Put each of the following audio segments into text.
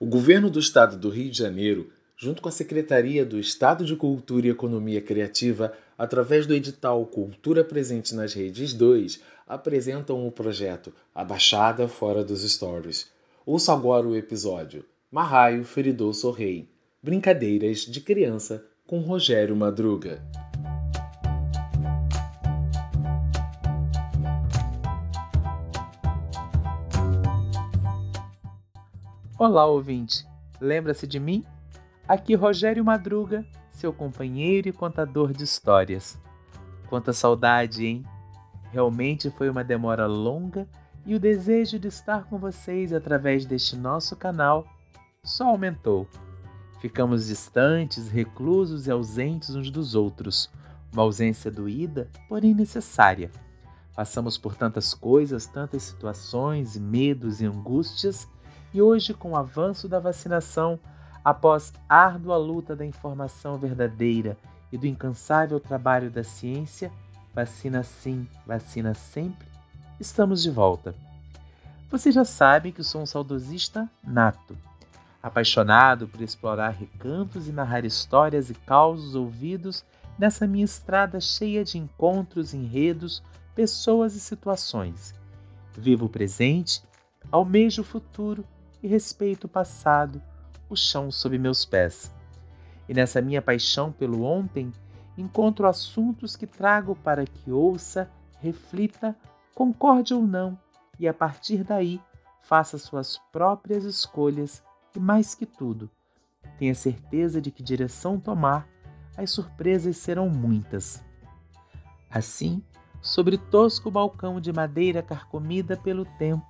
O governo do estado do Rio de Janeiro, junto com a Secretaria do Estado de Cultura e Economia Criativa, através do edital Cultura Presente nas Redes 2, apresentam o projeto A Baixada Fora dos Stories. Ouça agora o episódio Marraio Feridou Sorrei Brincadeiras de Criança com Rogério Madruga. Olá, ouvinte! Lembra-se de mim? Aqui Rogério Madruga, seu companheiro e contador de histórias. Quanta saudade, hein? Realmente foi uma demora longa e o desejo de estar com vocês através deste nosso canal só aumentou. Ficamos distantes, reclusos e ausentes uns dos outros, uma ausência doída, porém necessária. Passamos por tantas coisas, tantas situações, medos e angústias e hoje, com o avanço da vacinação, após árdua luta da informação verdadeira e do incansável trabalho da ciência, vacina sim, vacina sempre, estamos de volta. Você já sabe que sou um saudosista nato, apaixonado por explorar recantos e narrar histórias e causos ouvidos nessa minha estrada cheia de encontros, enredos, pessoas e situações. Vivo o presente, almejo o futuro e respeito o passado, o chão sob meus pés. E nessa minha paixão pelo ontem, encontro assuntos que trago para que ouça, reflita, concorde ou não, e a partir daí faça suas próprias escolhas e, mais que tudo, tenha certeza de que direção tomar, as surpresas serão muitas. Assim, sobre tosco balcão de madeira carcomida pelo tempo,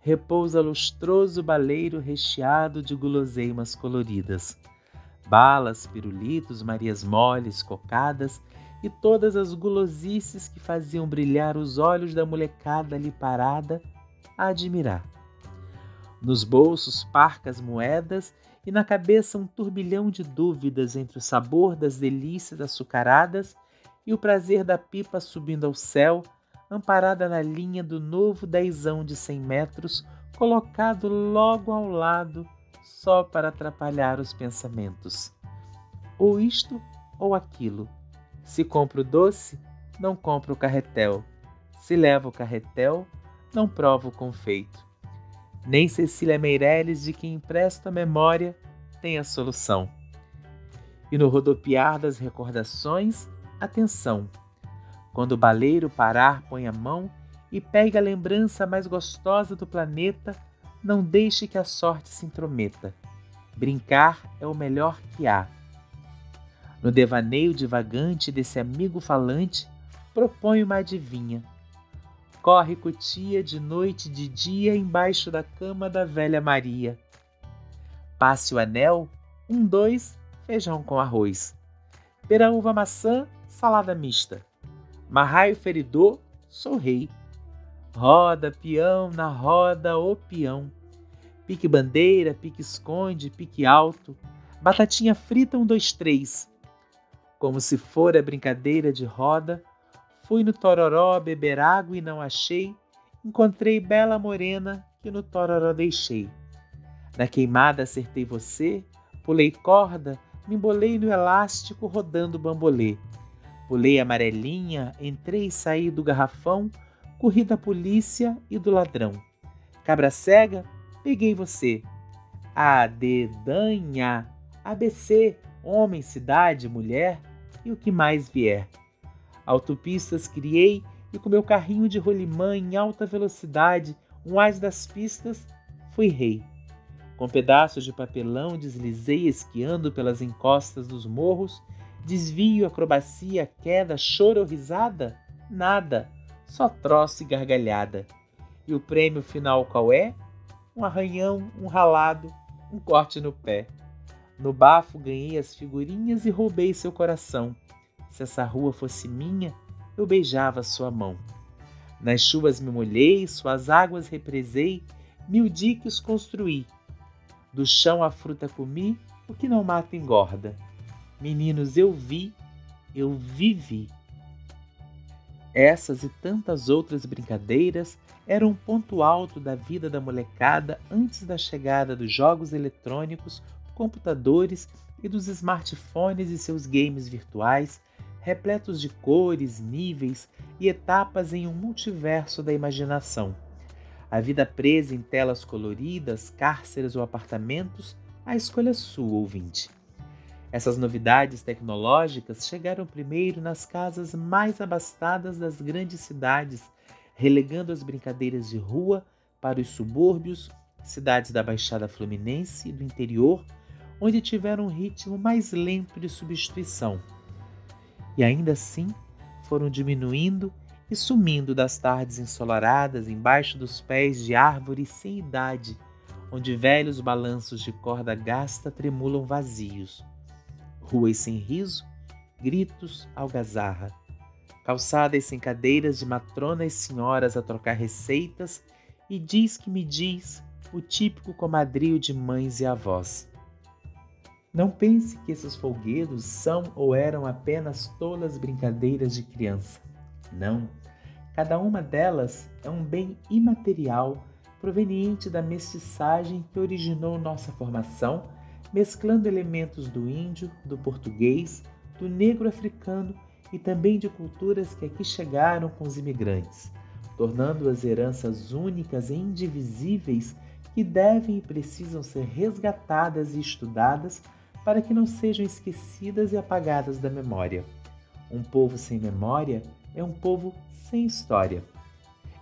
repousa lustroso baleiro recheado de guloseimas coloridas. Balas, pirulitos, marias moles, cocadas e todas as gulosices que faziam brilhar os olhos da molecada ali parada a admirar. Nos bolsos, parcas moedas e na cabeça um turbilhão de dúvidas entre o sabor das delícias açucaradas e o prazer da pipa subindo ao céu amparada na linha do novo dezão de cem metros, colocado logo ao lado, só para atrapalhar os pensamentos. Ou isto ou aquilo. Se compro doce, não compro o carretel. Se levo o carretel, não provo o confeito. Nem Cecília Meirelles, de quem empresto a memória, tem a solução. E no rodopiar das recordações, atenção quando o baleiro parar, põe a mão e pegue a lembrança mais gostosa do planeta, não deixe que a sorte se intrometa. Brincar é o melhor que há. No devaneio divagante desse amigo falante, proponho uma adivinha. Corre cutia de noite e de dia embaixo da cama da velha Maria. Passe o anel, um, dois, feijão com arroz. Peraúva maçã, salada mista. Marraio feridor, sou rei. Roda, peão, na roda, o peão. Pique bandeira, pique esconde, pique alto. Batatinha frita, um, dois, três. Como se fora brincadeira de roda, fui no tororó beber água e não achei. Encontrei bela morena que no tororó deixei. Na queimada acertei você, pulei corda, me embolei no elástico rodando bambolê. Pulei amarelinha, entrei e saí do garrafão, corri da polícia e do ladrão. Cabra cega, peguei você. A dedanha, ABC, homem, cidade, mulher e o que mais vier. Autopistas criei e com meu carrinho de rolimã em alta velocidade, um ás das pistas, fui rei. Com pedaços de papelão deslizei esquiando pelas encostas dos morros Desvio, acrobacia, queda, choro ou risada? Nada, só troço e gargalhada. E o prêmio final qual é? Um arranhão, um ralado, um corte no pé. No bafo ganhei as figurinhas e roubei seu coração. Se essa rua fosse minha, eu beijava sua mão. Nas chuvas me molhei, suas águas represei, mil diques construí. Do chão a fruta comi, o que não mata engorda. Meninos, eu vi, eu vivi. Essas e tantas outras brincadeiras eram um ponto alto da vida da molecada antes da chegada dos jogos eletrônicos, computadores e dos smartphones e seus games virtuais, repletos de cores, níveis e etapas em um multiverso da imaginação. A vida presa em telas coloridas, cárceres ou apartamentos, a escolha sua, ouvinte. Essas novidades tecnológicas chegaram primeiro nas casas mais abastadas das grandes cidades, relegando as brincadeiras de rua para os subúrbios, cidades da Baixada Fluminense e do interior, onde tiveram um ritmo mais lento de substituição. E ainda assim foram diminuindo e sumindo das tardes ensolaradas embaixo dos pés de árvores sem idade, onde velhos balanços de corda gasta tremulam vazios ruas sem riso, gritos, algazarra, calçadas sem cadeiras de matronas senhoras a trocar receitas e diz que me diz o típico comadrio de mães e avós. Não pense que esses folguedos são ou eram apenas tolas brincadeiras de criança. Não. Cada uma delas é um bem imaterial proveniente da mestiçagem que originou nossa formação mesclando elementos do índio, do português, do negro africano e também de culturas que aqui chegaram com os imigrantes, tornando as heranças únicas e indivisíveis que devem e precisam ser resgatadas e estudadas para que não sejam esquecidas e apagadas da memória. Um povo sem memória é um povo sem história.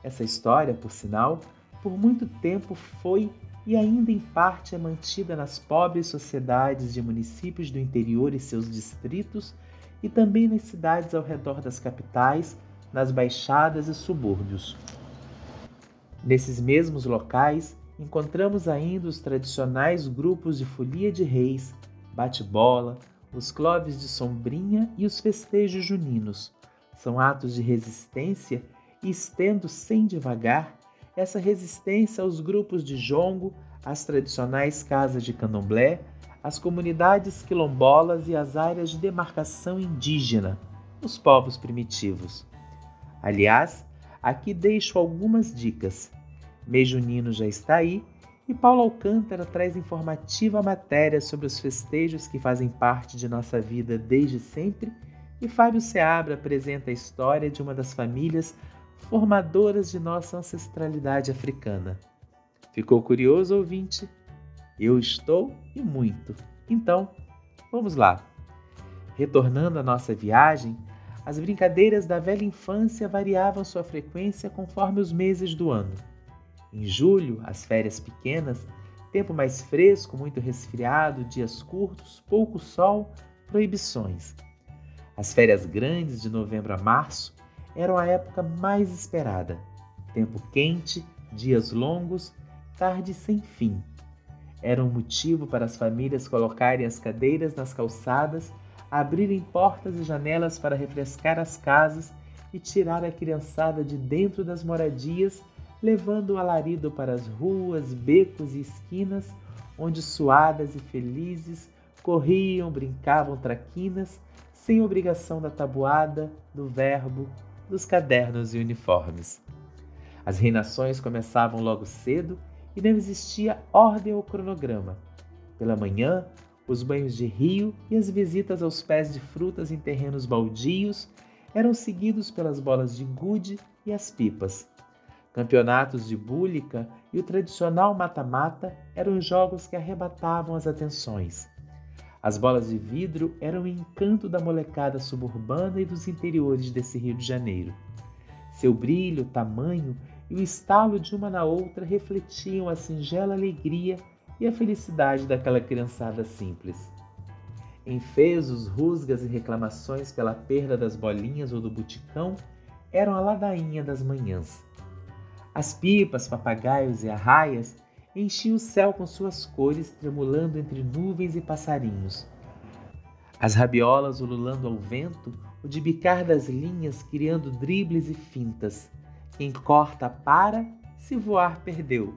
Essa história, por sinal, por muito tempo foi e ainda em parte é mantida nas pobres sociedades de municípios do interior e seus distritos e também nas cidades ao redor das capitais, nas baixadas e subúrbios. Nesses mesmos locais, encontramos ainda os tradicionais grupos de folia de reis, bate-bola, os clubes de sombrinha e os festejos juninos. São atos de resistência e estendo sem devagar essa resistência aos grupos de jongo, às tradicionais casas de candomblé, às comunidades quilombolas e às áreas de demarcação indígena, os povos primitivos. Aliás, aqui deixo algumas dicas. Mês junino já está aí e Paulo Alcântara traz informativa matéria sobre os festejos que fazem parte de nossa vida desde sempre e Fábio Seabra apresenta a história de uma das famílias formadoras de nossa ancestralidade africana. Ficou curioso, ouvinte? Eu estou e muito. Então, vamos lá. Retornando à nossa viagem, as brincadeiras da velha infância variavam sua frequência conforme os meses do ano. Em julho, as férias pequenas, tempo mais fresco, muito resfriado, dias curtos, pouco sol, proibições. As férias grandes de novembro a março eram a época mais esperada. Tempo quente, dias longos, tarde sem fim. Era um motivo para as famílias colocarem as cadeiras nas calçadas, abrirem portas e janelas para refrescar as casas e tirar a criançada de dentro das moradias, levando o alarido para as ruas, becos e esquinas, onde suadas e felizes corriam, brincavam traquinas, sem obrigação da tabuada, do verbo, dos cadernos e uniformes. As reinações começavam logo cedo e não existia ordem ou cronograma. Pela manhã, os banhos de rio e as visitas aos pés de frutas em terrenos baldios eram seguidos pelas bolas de gude e as pipas. Campeonatos de búlica e o tradicional mata-mata eram jogos que arrebatavam as atenções. As bolas de vidro eram o encanto da molecada suburbana e dos interiores desse Rio de Janeiro. Seu brilho, tamanho e o estalo de uma na outra refletiam a singela alegria e a felicidade daquela criançada simples. Enfezos, rusgas e reclamações pela perda das bolinhas ou do buticão eram a ladainha das manhãs. As pipas, papagaios e arraias enchia o céu com suas cores, tremulando entre nuvens e passarinhos. As rabiolas ululando ao vento, o de bicar das linhas criando dribles e fintas. Quem corta para, se voar perdeu.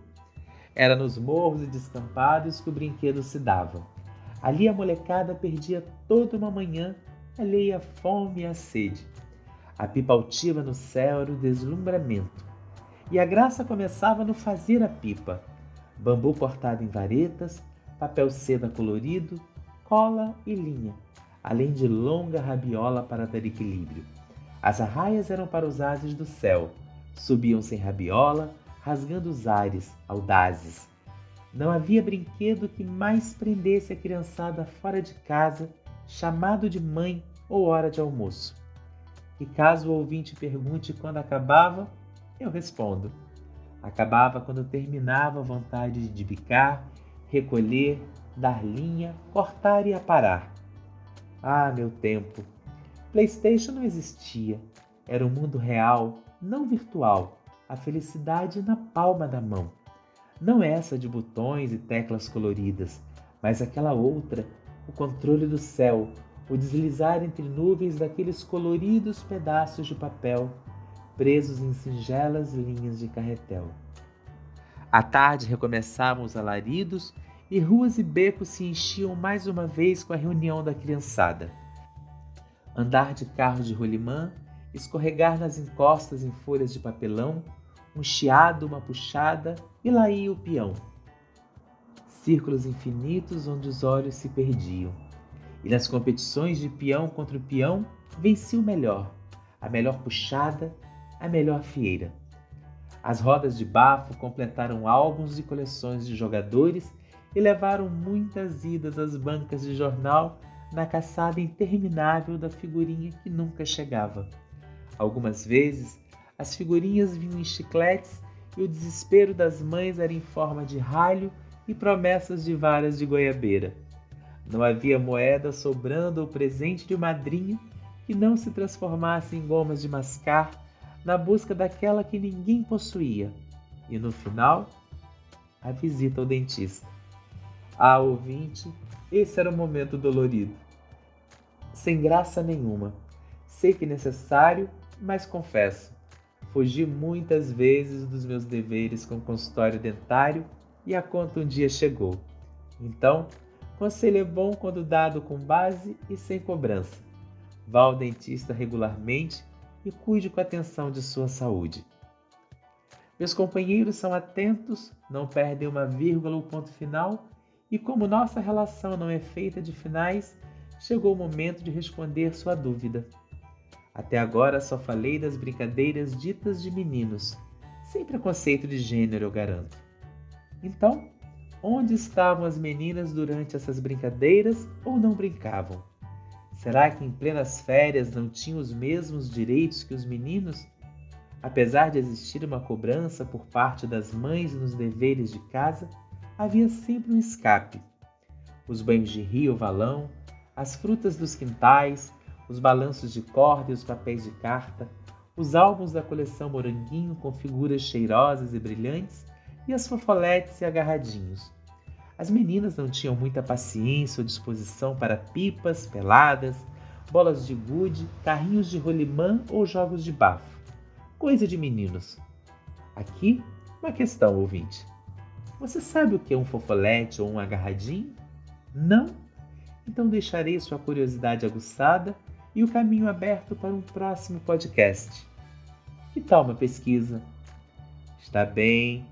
Era nos morros e descampados que o brinquedo se dava. Ali a molecada perdia toda uma manhã alheia à fome e à sede. A pipa altiva no céu era o deslumbramento. E a graça começava no fazer a pipa. Bambu cortado em varetas, papel seda colorido, cola e linha, além de longa rabiola para dar equilíbrio. As arraias eram para os ases do céu. Subiam sem rabiola, rasgando os ares, audazes. Não havia brinquedo que mais prendesse a criançada fora de casa, chamado de mãe ou hora de almoço. E caso o ouvinte pergunte quando acabava, eu respondo. Acabava quando terminava a vontade de bicar, recolher, dar linha, cortar e aparar. Ah, meu tempo! PlayStation não existia. Era um mundo real, não virtual. A felicidade na palma da mão. Não essa de botões e teclas coloridas, mas aquela outra, o controle do céu, o deslizar entre nuvens daqueles coloridos pedaços de papel presos em singelas linhas de carretel. À tarde recomeçavam os alaridos e ruas e becos se enchiam mais uma vez com a reunião da criançada. Andar de carro de rolimã, escorregar nas encostas em folhas de papelão, um chiado, uma puxada e lá ia o peão. Círculos infinitos onde os olhos se perdiam e nas competições de peão contra o peão, vencia o melhor, a melhor puxada, a melhor fieira. As rodas de bafo completaram álbuns e coleções de jogadores e levaram muitas idas às bancas de jornal na caçada interminável da figurinha que nunca chegava. Algumas vezes, as figurinhas vinham em chicletes e o desespero das mães era em forma de ralho e promessas de varas de goiabeira. Não havia moeda sobrando ou presente de madrinha que não se transformasse em gomas de mascar na busca daquela que ninguém possuía. E no final, a visita ao dentista. Ah, ouvinte, esse era o momento dolorido. Sem graça nenhuma. Sei que necessário, mas confesso, fugi muitas vezes dos meus deveres com consultório dentário e a conta um dia chegou. Então, Conselho é bom quando dado com base e sem cobrança. Vá ao dentista regularmente e cuide com atenção de sua saúde. Meus companheiros são atentos, não perdem uma vírgula ou ponto final, e como nossa relação não é feita de finais, chegou o momento de responder sua dúvida. Até agora só falei das brincadeiras ditas de meninos, sem preconceito de gênero, eu garanto. Então, Onde estavam as meninas durante essas brincadeiras ou não brincavam? Será que em plenas férias não tinham os mesmos direitos que os meninos? Apesar de existir uma cobrança por parte das mães nos deveres de casa, havia sempre um escape. Os banhos de rio valão, as frutas dos quintais, os balanços de corda e os papéis de carta, os álbuns da coleção Moranguinho com figuras cheirosas e brilhantes e as fofoletes e agarradinhos. As meninas não tinham muita paciência ou disposição para pipas, peladas, bolas de gude, carrinhos de rolimã ou jogos de bafo. Coisa de meninos. Aqui, uma questão, ouvinte. Você sabe o que é um fofolete ou um agarradinho? Não? Então deixarei sua curiosidade aguçada e o caminho aberto para um próximo podcast. Que tal uma pesquisa? Está bem,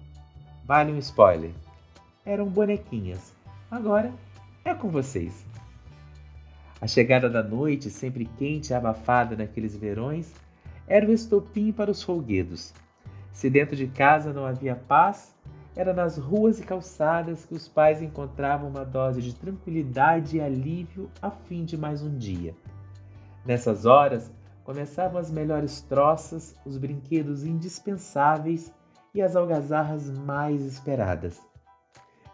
Vale um spoiler. Eram bonequinhas. Agora é com vocês. A chegada da noite, sempre quente e abafada naqueles verões, era o estopim para os folguedos. Se dentro de casa não havia paz, era nas ruas e calçadas que os pais encontravam uma dose de tranquilidade e alívio a fim de mais um dia. Nessas horas, começavam as melhores troças, os brinquedos indispensáveis e as algazarras mais esperadas.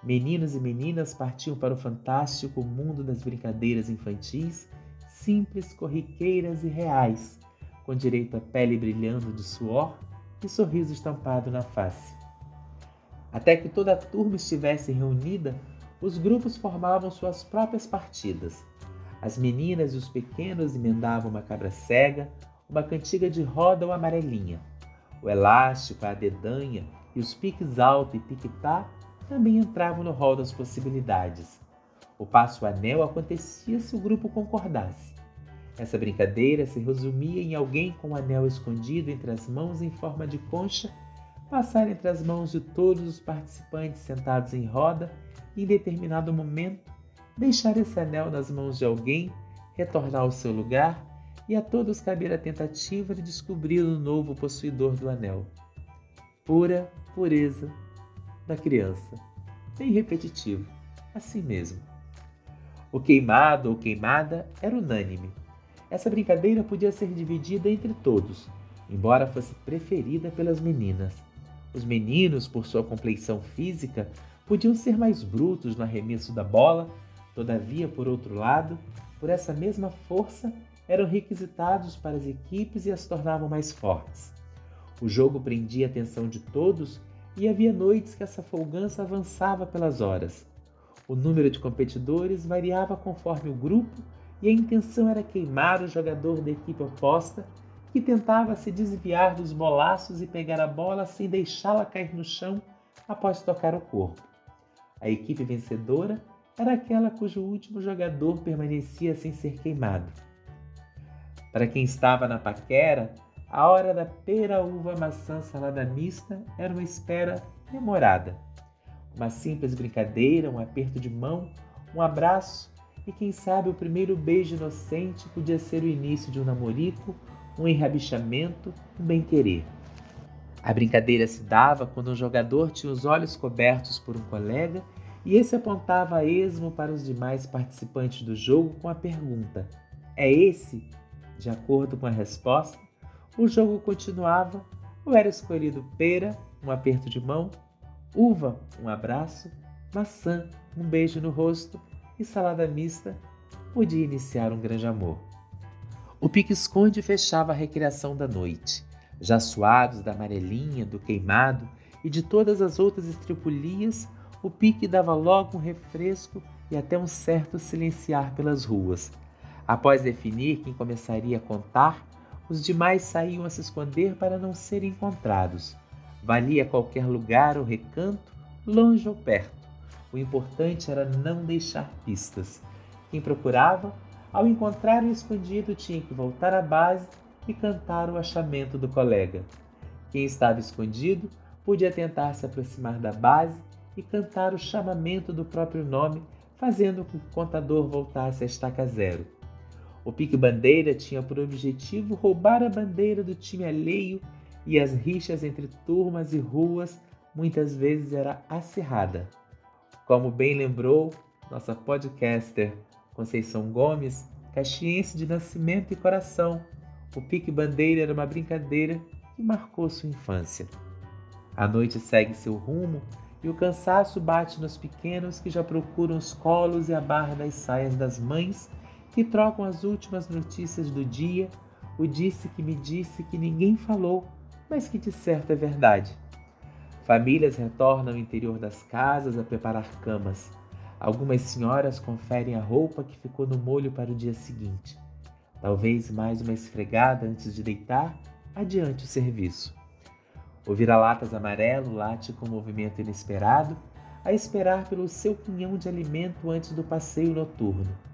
Meninos e meninas partiam para o fantástico mundo das brincadeiras infantis, simples, corriqueiras e reais, com direito à pele brilhando de suor e sorriso estampado na face. Até que toda a turma estivesse reunida, os grupos formavam suas próprias partidas. As meninas e os pequenos emendavam uma cabra cega, uma cantiga de roda ou amarelinha. O elástico, a dedanha e os piques alto e piquetá também entravam no rol das possibilidades. O passo anel acontecia se o grupo concordasse. Essa brincadeira se resumia em alguém com o anel escondido entre as mãos em forma de concha passar entre as mãos de todos os participantes sentados em roda e, em determinado momento, deixar esse anel nas mãos de alguém, retornar ao seu lugar e a todos caber a tentativa de descobrir o novo possuidor do anel. Pura pureza da criança. Bem repetitivo, assim mesmo. O queimado ou queimada era unânime. Essa brincadeira podia ser dividida entre todos, embora fosse preferida pelas meninas. Os meninos, por sua compleição física, podiam ser mais brutos no arremesso da bola, todavia, por outro lado, por essa mesma força, eram requisitados para as equipes e as tornavam mais fortes. O jogo prendia a atenção de todos e havia noites que essa folgança avançava pelas horas. O número de competidores variava conforme o grupo e a intenção era queimar o jogador da equipe oposta que tentava se desviar dos bolaços e pegar a bola sem deixá-la cair no chão após tocar o corpo. A equipe vencedora era aquela cujo último jogador permanecia sem ser queimado. Para quem estava na paquera, a hora da pera, uva, maçã, salada mista era uma espera demorada. Uma simples brincadeira, um aperto de mão, um abraço e quem sabe o primeiro beijo inocente podia ser o início de um namorico um enrabixamento, um bem-querer. A brincadeira se dava quando um jogador tinha os olhos cobertos por um colega e esse apontava a esmo para os demais participantes do jogo com a pergunta: É esse? De acordo com a resposta, o jogo continuava ou era escolhido pera, um aperto de mão, uva, um abraço, maçã, um beijo no rosto e salada mista podia iniciar um grande amor. O pique-esconde fechava a recreação da noite. Já suados da amarelinha, do queimado e de todas as outras estripulias, o pique dava logo um refresco e até um certo silenciar pelas ruas. Após definir quem começaria a contar, os demais saíam a se esconder para não serem encontrados. Valia qualquer lugar ou recanto, longe ou perto. O importante era não deixar pistas. Quem procurava ao encontrar o escondido, tinha que voltar à base e cantar o achamento do colega. Quem estava escondido podia tentar se aproximar da base e cantar o chamamento do próprio nome, fazendo com que o contador voltasse à estaca zero. O pique-bandeira tinha por objetivo roubar a bandeira do time alheio e as rixas entre turmas e ruas muitas vezes era acirrada. Como bem lembrou nossa podcaster Conceição Gomes, caxiense de nascimento e coração, o pique-bandeira era uma brincadeira que marcou sua infância. A noite segue seu rumo e o cansaço bate nos pequenos que já procuram os colos e a barra das saias das mães que trocam as últimas notícias do dia, o disse que me disse que ninguém falou, mas que de certo é verdade. Famílias retornam ao interior das casas a preparar camas. Algumas senhoras conferem a roupa que ficou no molho para o dia seguinte. Talvez mais uma esfregada antes de deitar, adiante o serviço. O vira-latas amarelo late com um movimento inesperado, a esperar pelo seu punhão de alimento antes do passeio noturno.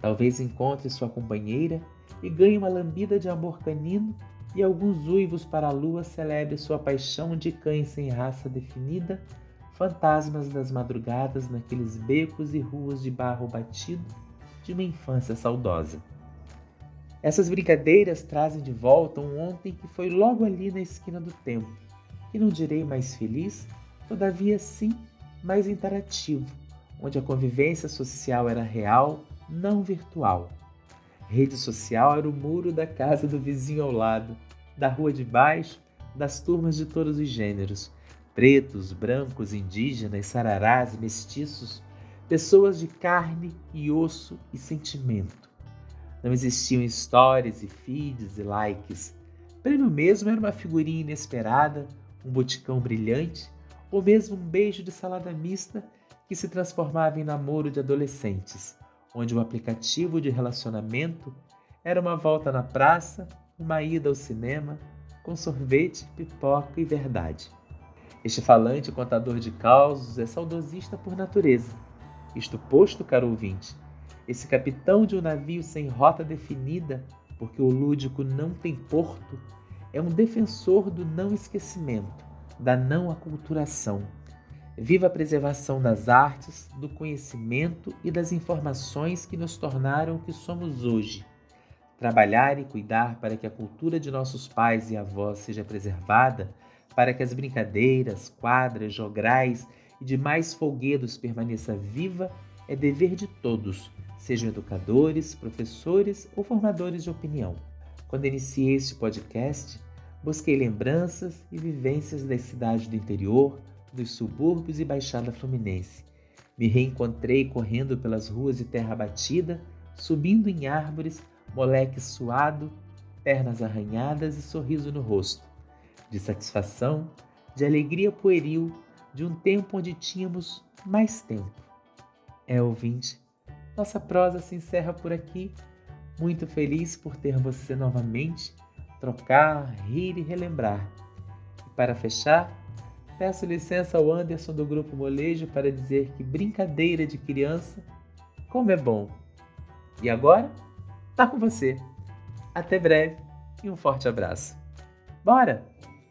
Talvez encontre sua companheira e ganhe uma lambida de amor canino e alguns uivos para a lua celebre sua paixão de cães sem raça definida fantasmas das madrugadas naqueles becos e ruas de barro batido de uma infância saudosa. Essas brincadeiras trazem de volta um ontem que foi logo ali na esquina do tempo, e não direi mais feliz, todavia sim mais interativo, onde a convivência social era real, não virtual. Rede social era o muro da casa do vizinho ao lado, da rua de baixo, das turmas de todos os gêneros, pretos, brancos, indígenas, sararás, mestiços, pessoas de carne e osso e sentimento. Não existiam stories e feeds e likes. Prêmio mesmo era uma figurinha inesperada, um boticão brilhante, ou mesmo um beijo de salada mista que se transformava em namoro de adolescentes, onde o aplicativo de relacionamento era uma volta na praça, uma ida ao cinema, com sorvete, pipoca e verdade. Este falante contador de causos é saudosista por natureza. Isto posto, caro ouvinte, esse capitão de um navio sem rota definida, porque o lúdico não tem porto, é um defensor do não esquecimento, da não aculturação. Viva a preservação das artes, do conhecimento e das informações que nos tornaram o que somos hoje. Trabalhar e cuidar para que a cultura de nossos pais e avós seja preservada, para que as brincadeiras, quadras, jograis e demais folguedos permaneça viva é dever de todos, sejam educadores, professores ou formadores de opinião. Quando iniciei este podcast, busquei lembranças e vivências das cidades do interior, dos subúrbios e Baixada Fluminense. Me reencontrei correndo pelas ruas de terra batida, subindo em árvores, moleque suado, pernas arranhadas e sorriso no rosto. De satisfação, de alegria pueril, de um tempo onde tínhamos mais tempo. É, ouvinte, nossa prosa se encerra por aqui. Muito feliz por ter você novamente, trocar, rir e relembrar. E para fechar, peço licença ao Anderson do Grupo Molejo para dizer que brincadeira de criança, como é bom. E agora, tá com você. Até breve e um forte abraço. Bora,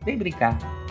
vem brincar!